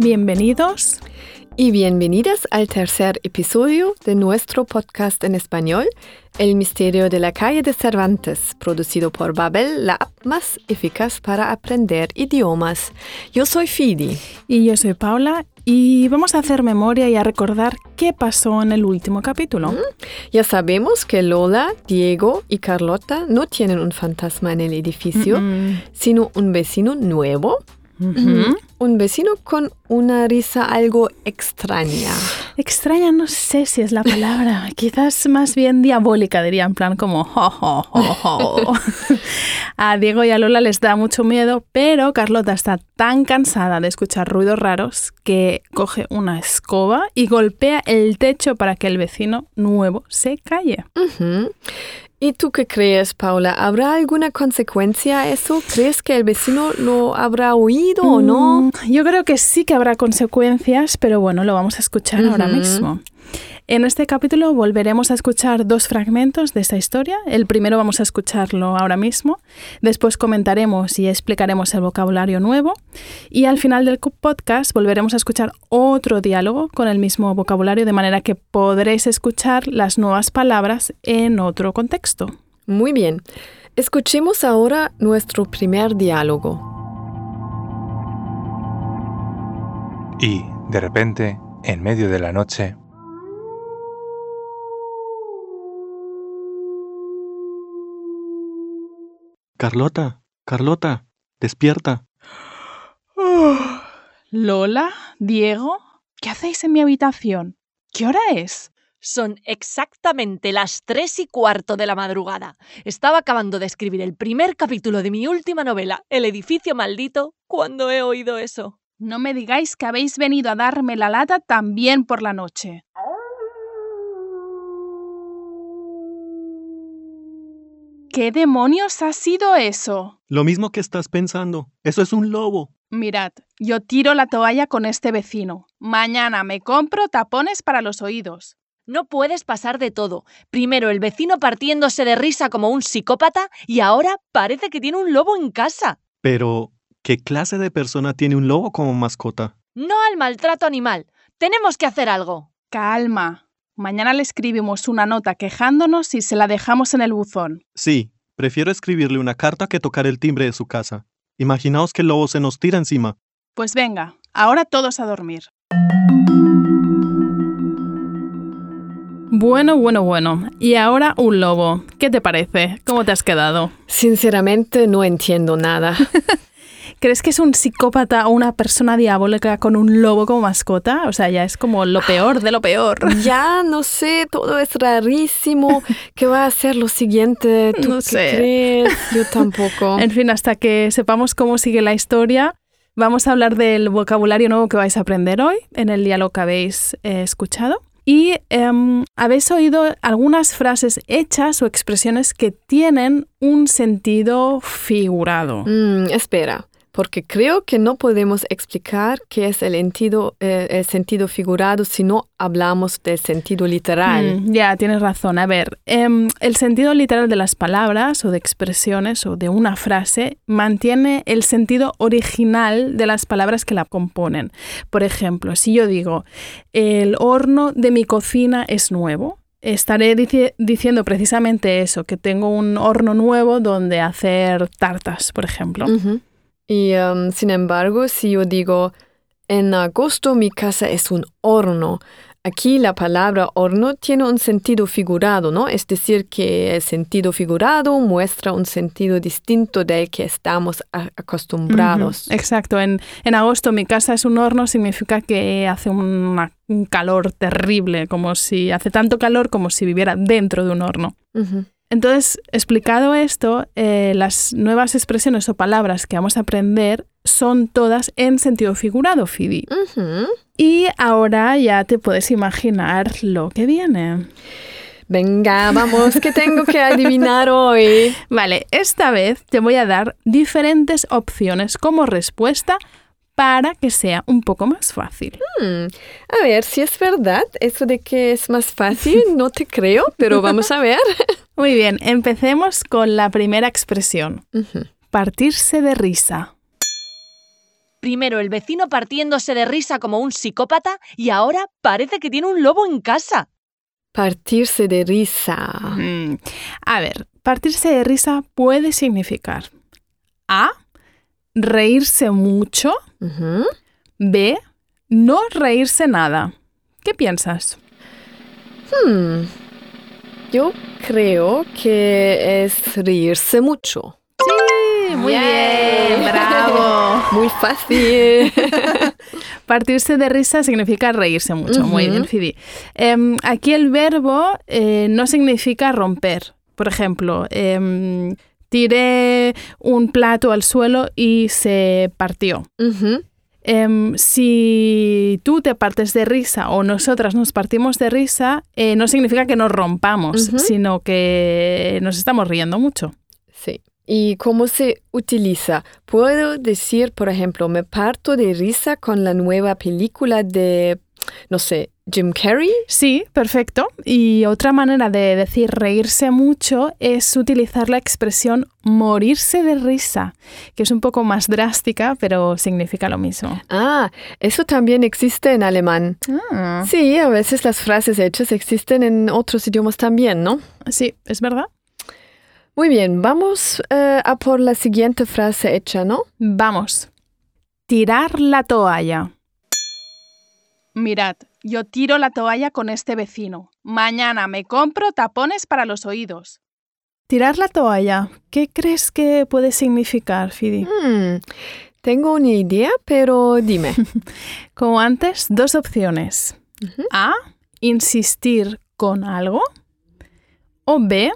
bienvenidos y bienvenidas al tercer episodio de nuestro podcast en español, El misterio de la calle de Cervantes, producido por Babel, la app más eficaz para aprender idiomas. Yo soy Fidi. Y yo soy Paula y vamos a hacer memoria y a recordar qué pasó en el último capítulo. Ya sabemos que Lola, Diego y Carlota no tienen un fantasma en el edificio, sino un vecino nuevo un vecino con una risa algo extraña. Extraña, no sé si es la palabra. Quizás más bien diabólica, diría, en plan como a Diego y a Lola les da mucho miedo, pero Carlota está tan cansada de escuchar ruidos raros que coge una escoba y golpea el techo para que el vecino nuevo se calle. ¿Y tú qué crees, Paula? ¿Habrá alguna consecuencia a eso? ¿Crees que el vecino lo habrá oído o no? Mm, yo creo que sí que habrá consecuencias, pero bueno, lo vamos a escuchar ahora mismo. En este capítulo volveremos a escuchar dos fragmentos de esta historia. El primero vamos a escucharlo ahora mismo, después comentaremos y explicaremos el vocabulario nuevo y al final del podcast volveremos a escuchar otro diálogo con el mismo vocabulario de manera que podréis escuchar las nuevas palabras en otro contexto. Muy bien. Escuchemos ahora nuestro primer diálogo. Y, de repente, en medio de la noche, Carlota, Carlota, despierta. Lola, Diego, ¿qué hacéis en mi habitación? ¿Qué hora es? Son exactamente las tres y cuarto de la madrugada. Estaba acabando de escribir el primer capítulo de mi última novela, El edificio maldito, cuando he oído eso. No me digáis que habéis venido a darme la lata también por la noche. ¿Qué demonios ha sido eso? Lo mismo que estás pensando. Eso es un lobo. Mirad, yo tiro la toalla con este vecino. Mañana me compro tapones para los oídos. No puedes pasar de todo. Primero el vecino partiéndose de risa como un psicópata y ahora parece que tiene un lobo en casa. Pero, ¿qué clase de persona tiene un lobo como mascota? No al maltrato animal. Tenemos que hacer algo. Calma. Mañana le escribimos una nota quejándonos y se la dejamos en el buzón. Sí, prefiero escribirle una carta que tocar el timbre de su casa. Imaginaos que el lobo se nos tira encima. Pues venga, ahora todos a dormir. Bueno, bueno, bueno. Y ahora un lobo. ¿Qué te parece? ¿Cómo te has quedado? Sinceramente no entiendo nada. ¿Crees que es un psicópata o una persona diabólica con un lobo como mascota? O sea, ya es como lo peor de lo peor. Ya, no sé, todo es rarísimo. ¿Qué va a ser lo siguiente? ¿Tú No qué sé. crees? Yo tampoco. En fin, hasta que sepamos cómo sigue la historia, vamos a hablar del vocabulario nuevo que vais a aprender hoy en el diálogo que habéis eh, escuchado. Y em, habéis oído algunas frases hechas o expresiones que tienen un sentido figurado. Mm, espera, porque creo que no podemos explicar qué es el, entido- eh, el sentido figurado si no hablamos del sentido literal. Mm, ya, tienes razón. A ver, em, el sentido literal de las palabras o de expresiones o de una frase mantiene el sentido original de las palabras que la componen. Por ejemplo, si yo digo, el horno de mi cocina es nuevo, estaré dici- diciendo precisamente eso, que tengo un horno nuevo donde hacer tartas, por ejemplo. Ujú. Y em, sin embargo, si yo digo, en agosto mi casa es un horno, aquí la palabra horno tiene un sentido figurado, ¿no? Es decir, que el sentido figurado muestra un sentido distinto del que estamos acostumbrados. Exacto. En, en agosto mi casa es un horno significa que hace una- un calor terrible, como si hace tanto calor como si viviera dentro de un horno. Entonces, explicado esto, eh, las nuevas expresiones o palabras que vamos a aprender son todas en sentido figurado, Fidi. Y ahora ya te puedes imaginar lo que viene. Venga, vamos, que tengo que adivinar hoy. Vale, esta vez te voy a dar diferentes opciones como respuesta para que sea un poco más fácil. Hmm, A ver, si es verdad eso de que es más fácil, no te creo, pero vamos a ver. Muy bien, empecemos con la primera expresión. Partirse de risa. Primero el vecino partiéndose de risa como un psicópata y ahora parece que tiene un lobo en casa. Partirse de risa. Mm, A ver, partirse de risa puede significar A. Reírse mucho. B. No reírse nada. ¿Qué piensas? Hmm. Yo creo que es reírse mucho. Sí, muy bien, bravo. Muy fácil. Partirse de risa significa reírse mucho. Muy bien, Fidi. Em, aquí el verbo eh, no significa romper. Por ejemplo, em, tiré un plato al suelo y se partió. Em, si tú te partes de risa o nosotras nos partimos de risa, eh, no significa que nos rompamos, sino que nos estamos riendo mucho. Sí. ¿Y cómo se utiliza? Puedo decir, por ejemplo, me parto de risa con la nueva película de, no sé, Jim Carrey. Sí, perfecto. Y otra manera de decir reírse mucho es utilizar la expresión morirse de risa, que es un poco más drástica, pero significa lo mismo. Ah, eso también existe en alemán. Ah, Sí, a veces las frases hechas existen en otros idiomas también, ¿no? sí, es verdad. Muy bien, vamos eh, a por la siguiente frase hecha, ¿no? Vamos. Tirar la toalla. Mirad, yo tiro la toalla con este vecino. Mañana me compro tapones para los oídos. Tirar la toalla. ¿Qué crees que puede significar, Fidi? Hmm, tengo una idea, pero dime. Como antes, dos opciones. A. Insistir con algo. O B.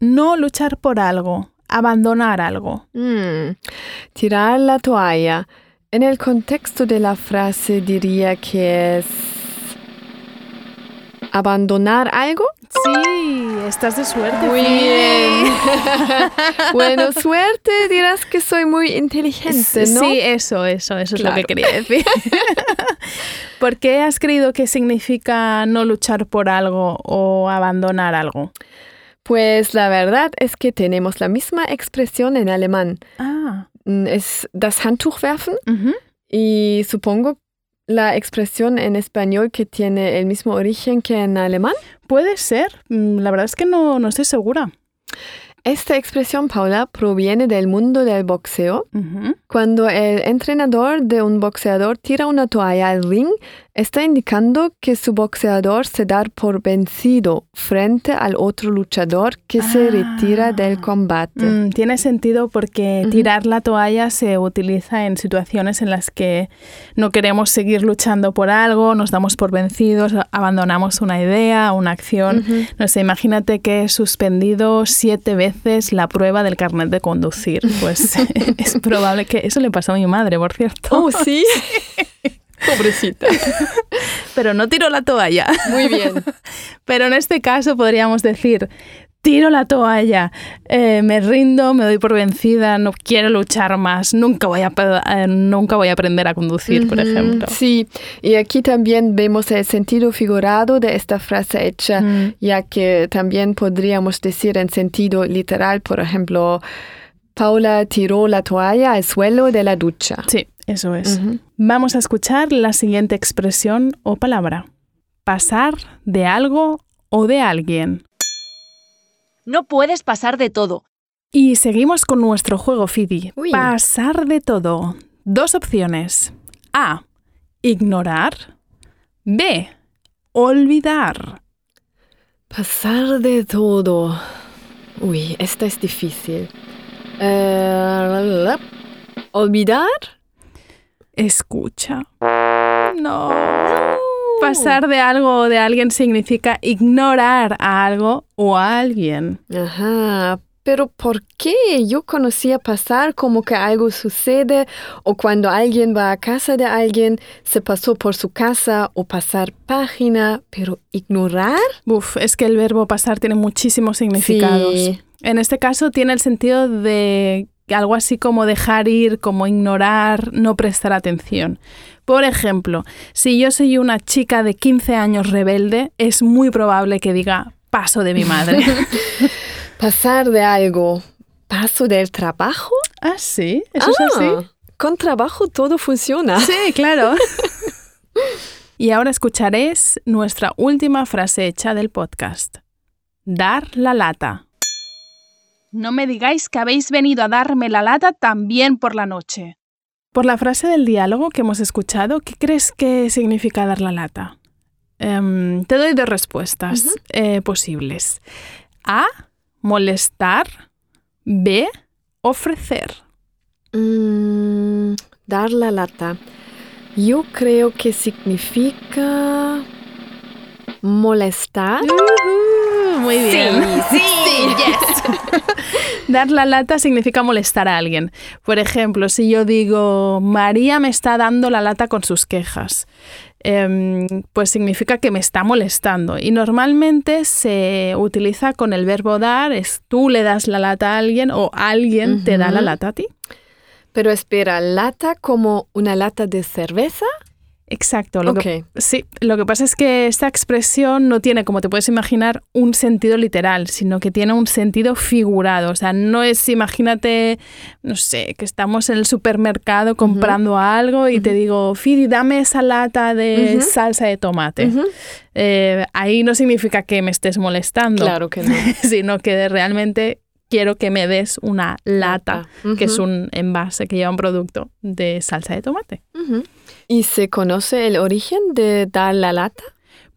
No luchar por algo. Abandonar algo. Hmm, Tirar la toalla. En el contexto de la frase diría que es abandonar algo. Sí, estás de suerte. Muy bien. bueno, suerte dirás que soy muy inteligente, ¿no? Sí, eso, eso, eso es lo que quería decir. ¿Por qué has creído que significa no luchar por algo o abandonar algo? Pues la verdad es que tenemos la misma expresión en alemán. Ah, Mm, Es das Handtuch werfen y supongo la expresión en español que tiene el mismo origen que en alemán. puede ser. Mm, La verdad es que no, no estoy segura. Esta expresión, Paula, proviene del mundo del boxeo. Cuando el entrenador de un boxeador tira una toalla al ring, está indicando que su boxeador se da por vencido frente al otro luchador que se Ah. retira del combate. Mm, tiene sentido porque Ujú. tirar la toalla se utiliza en situaciones en las que no queremos seguir luchando por algo, nos damos por vencidos, abandonamos una idea, una acción. Ujú. No sé, imagínate que he suspendido siete veces la prueba del carnet de conducir. Pues es probable que eso le pasó a mi madre, por cierto. Oh, sí. Pobrecita. Pero no tiro la toalla. Muy bien. Pero en este caso podríamos decir, tiro la toalla, eh, me rindo, me doy por vencida, no quiero luchar más, nunca voy a, eh, nunca voy a aprender a conducir, por ejemplo. Sí, y aquí también vemos el sentido figurado de esta frase hecha, Mm. ya que también podríamos decir en sentido literal, por ejemplo, Paula tiró la toalla al suelo de la ducha. Sí, eso es. Vamos a escuchar la siguiente expresión o palabra. Pasar de algo o de alguien. No puedes pasar de todo. Y seguimos con nuestro juego Fidi. Uy. Pasar de todo. Dos opciones. A. Ignorar. B. Olvidar. Pasar de todo. Uy, esta es difícil. Eh, olvidar. Escucha. No. Pasar de algo o de alguien significa ignorar a algo o a alguien. Ajá, pero ¿por qué? Yo conocía pasar como que algo sucede o cuando alguien va a casa de alguien, se pasó por su casa o pasar página, pero ignorar. Uf, es que el verbo pasar tiene muchísimos significados. Sí. En este caso tiene el sentido de algo así como dejar ir, como ignorar, no prestar atención. Por ejemplo, si yo soy una chica de 15 años rebelde, es muy probable que diga paso de mi madre. Pasar de algo. ¿Paso del trabajo? ah, sí, eso es así. Ah, con trabajo todo funciona. Sí, claro. y ahora escucharéis nuestra última frase hecha del podcast. Dar la lata. No me digáis que habéis venido a darme la lata también por la noche. Por la frase del diálogo que hemos escuchado, ¿qué crees que significa dar la lata? Em, te doy dos respuestas eh, posibles. A, molestar. B, ofrecer. Mm, dar la lata. Yo creo que significa molestar. Muy bien. Sí, sí, yes. Dar la lata significa molestar a alguien. Por ejemplo, si yo digo, María me está dando la lata con sus quejas, em, pues significa que me está molestando. Y normalmente se utiliza con el verbo dar, es tú le das la lata a alguien o alguien te da la lata a ti. Pero espera, lata como una lata de cerveza. Exacto. Lo que, sí, lo que pasa es que esta expresión no tiene, como te puedes imaginar, un sentido literal, sino que tiene un sentido figurado. O sea, no es, imagínate, no sé, que estamos en el supermercado comprando algo y te digo, Fidi, dame esa lata de salsa de tomate. Eh, ahí no significa que me estés molestando, Claro que no. sino que realmente quiero que me des una lata, que es un envase que lleva un producto de salsa de tomate. Ujú. ¿Y se conoce el origen de dar la lata?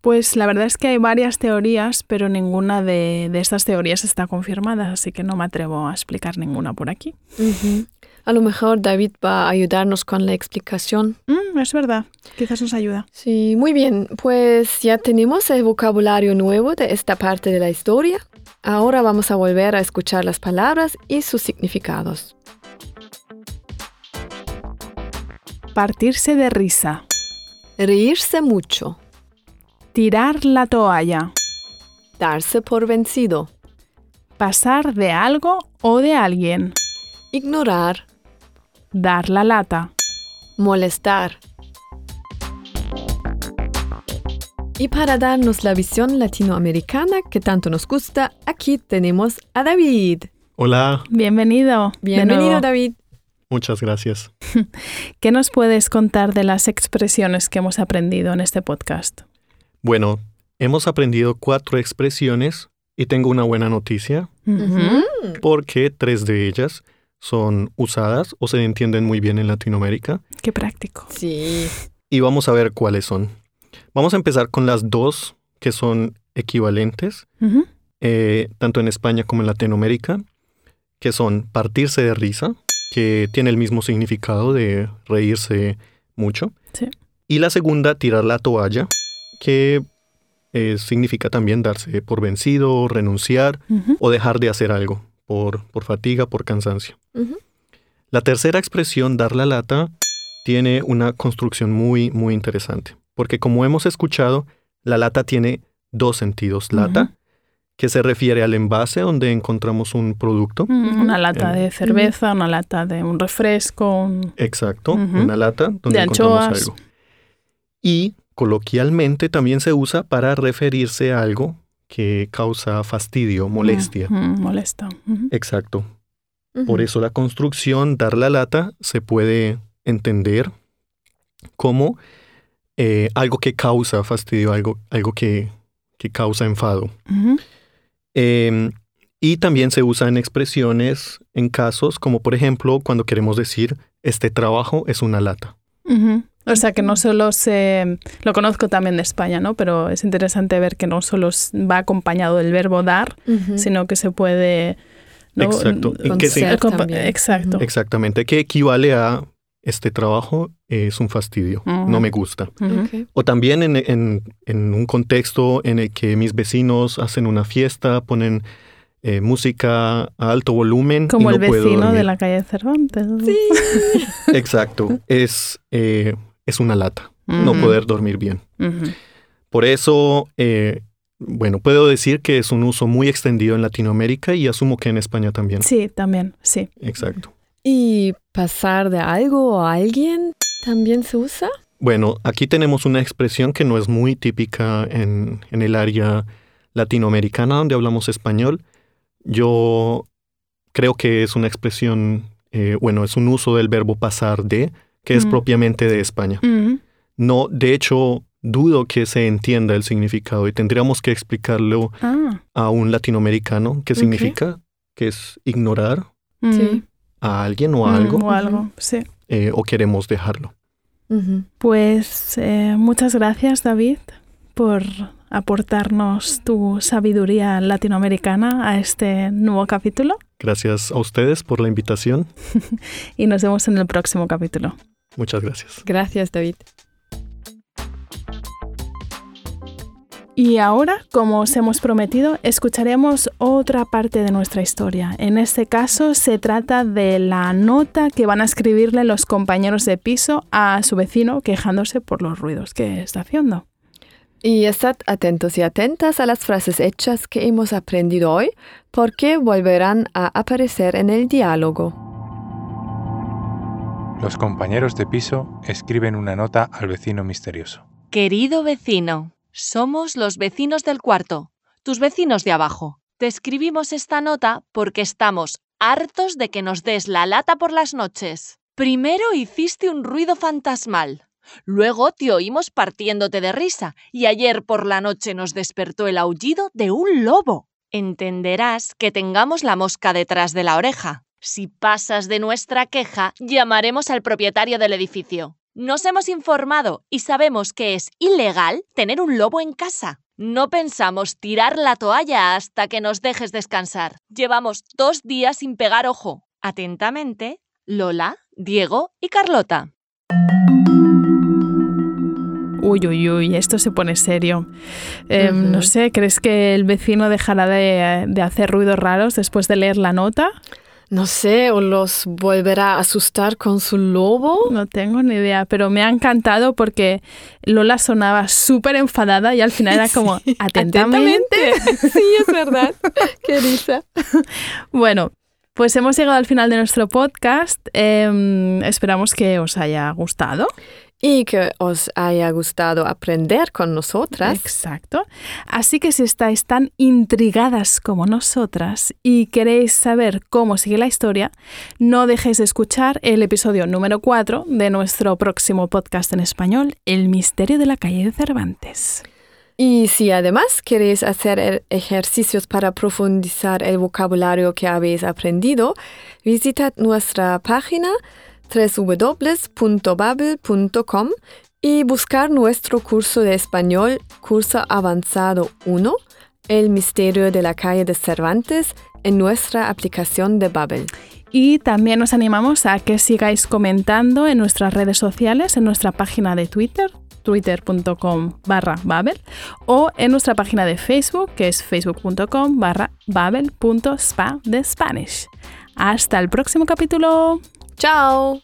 Pues la verdad es que hay varias teorías, pero ninguna de, de estas teorías está confirmada, así que no me atrevo a explicar ninguna por aquí. Ujú. A lo mejor David va a ayudarnos con la explicación. Mm, es verdad, quizás nos ayuda. Sí, muy bien. Pues ya tenemos el vocabulario nuevo de esta parte de la historia. Ahora vamos a volver a escuchar las palabras y sus significados. Partirse de risa, Reírse mucho. tirar la toalla, Darse por vencido. pasar de algo o de alguien, Ignorar. dar la lata. Molestar. Y para darnos la visión latinoamericana que tanto nos gusta, aquí tenemos a David. Hola, Bienvenido. Bienvenido. David. muchas gracias. ¿Qué nos puedes contar de las expresiones que hemos aprendido en este podcast? Bueno, hemos aprendido cuatro expresiones y tengo una buena noticia porque tres de ellas son usadas o se entienden muy bien en Latinoamérica Qué práctico. Sí. y vamos a ver cuáles son. Vamos a empezar con las dos que son equivalentes, eh, tanto en España como en Latinoamérica, que son partirse de risa, que tiene el mismo significado de reírse mucho. Sí. Y la segunda, tirar la toalla, que eh, significa también darse por vencido, renunciar o dejar de hacer algo por, por fatiga, por cansancio. La tercera expresión, dar la lata, tiene una construcción muy, muy interesante, porque como hemos escuchado, la lata tiene dos sentidos. Lata, que se refiere al envase donde encontramos un producto. Una lata Eh, de cerveza, una lata de un refresco. un- Exacto, una lata donde De encontramos anchoas. algo. Y coloquialmente también se usa para referirse a algo que causa fastidio, molestia. Molesta. Exacto. Por eso la construcción dar la lata se puede entender como eh, algo que causa fastidio, algo, algo que, que causa enfado. Eh, y también se usa en expresiones, en casos como por ejemplo cuando queremos decir este trabajo es una lata. Ujú. O sea que no solo se... Lo conozco también de España, ¿no? Pero es interesante ver que no solo va acompañado del verbo dar, sino que se puede... ¿no? Exacto. ¿Y Con Compa- también. Exacto. Exactamente, que equivale a este trabajo es un fastidio, no me gusta. O también en, en- en un contexto en el que mis vecinos hacen una fiesta, ponen eh, música a alto volumen. y Como no el puedo vecino de la calle Cervantes. Sí. Exacto, es, eh, es una lata, no poder dormir bien. Por eso, eh, bueno, puedo decir que es un uso muy extendido en Latinoamérica y asumo que en España también. Sí, también, sí. Exacto. ¿Y pasar de algo a alguien también se usa? Bueno, aquí tenemos una expresión que no es muy típica en, en el área latinoamericana donde hablamos español. Yo creo que es una expresión eh, bueno, es un uso del verbo pasar de, que es Mm. propiamente de España. Mm, No, de hecho, dudo que se entienda el significado y tendríamos que explicarlo Ah, a un latinoamericano qué Ok. significa, que es ignorar mm, Sí. A alguien o a mm, algo, O algo, sí. eh, o queremos dejarlo. Pues eh, muchas gracias, David, por aportarnos tu sabiduría latinoamericana a este nuevo capítulo Gracias a ustedes por la invitación. y nos vemos en el próximo capítulo. Muchas gracias. Gracias, David. Y ahora, como os hemos prometido, escucharemos otra parte de nuestra historia. En este caso se trata de la nota que van a escribirle los compañeros de piso a su vecino quejándose por los ruidos que está haciendo. Y estad atentos y atentas a las frases hechas que hemos aprendido hoy, porque volverán a aparecer en el diálogo. Los compañeros de piso escriben una nota al vecino misterioso. Querido vecino, somos los vecinos del cuarto, tus vecinos de abajo. Te escribimos esta nota porque estamos hartos de que nos des la lata por las noches. Primero hiciste un ruido fantasmal. Luego te oímos partiéndote de risa y ayer por la noche nos despertó el aullido de un lobo. Entenderás que tengamos la mosca detrás de la oreja. Si pasas de nuestra queja, llamaremos al propietario del edificio. Nos hemos informado y sabemos que es ilegal tener un lobo en casa. No pensamos tirar la toalla hasta que nos dejes descansar. Llevamos dos días sin pegar ojo. Atentamente, Lola, Diego y Carlota. Uy, uy, uy, esto se pone serio. Eh, Ujú. No sé, ¿crees que el vecino dejará de, de hacer ruidos raros después de leer la nota? No sé, o los volverá a asustar con su lobo. No tengo ni idea, pero me ha encantado porque Lola sonaba súper enfadada y al final era como atentamente. sí, es verdad. Qué risa. Bueno, pues hemos llegado al final de nuestro podcast. Em, esperamos que os haya gustado. Y que os haya gustado aprender con nosotras. Exacto. Así que si estáis tan intrigadas como nosotras y queréis saber cómo sigue la historia, no dejéis de escuchar el episodio número 4 de nuestro próximo podcast en español, El misterio de la calle de Cervantes. Y si además queréis hacer er- ejercicios para profundizar el vocabulario que habéis aprendido, visitad nuestra página www.babel.com y buscar nuestro curso de español, curso avanzado 1, El misterio de la calle de Cervantes, en nuestra aplicación de Babel. Y también os animamos a que sigáis comentando en nuestras redes sociales, en nuestra página de Twitter, twitter.com barra babel, o en nuestra página de Facebook, que es facebook.com barra babel.spa de Spanish. Hasta el próximo capítulo. Ciao.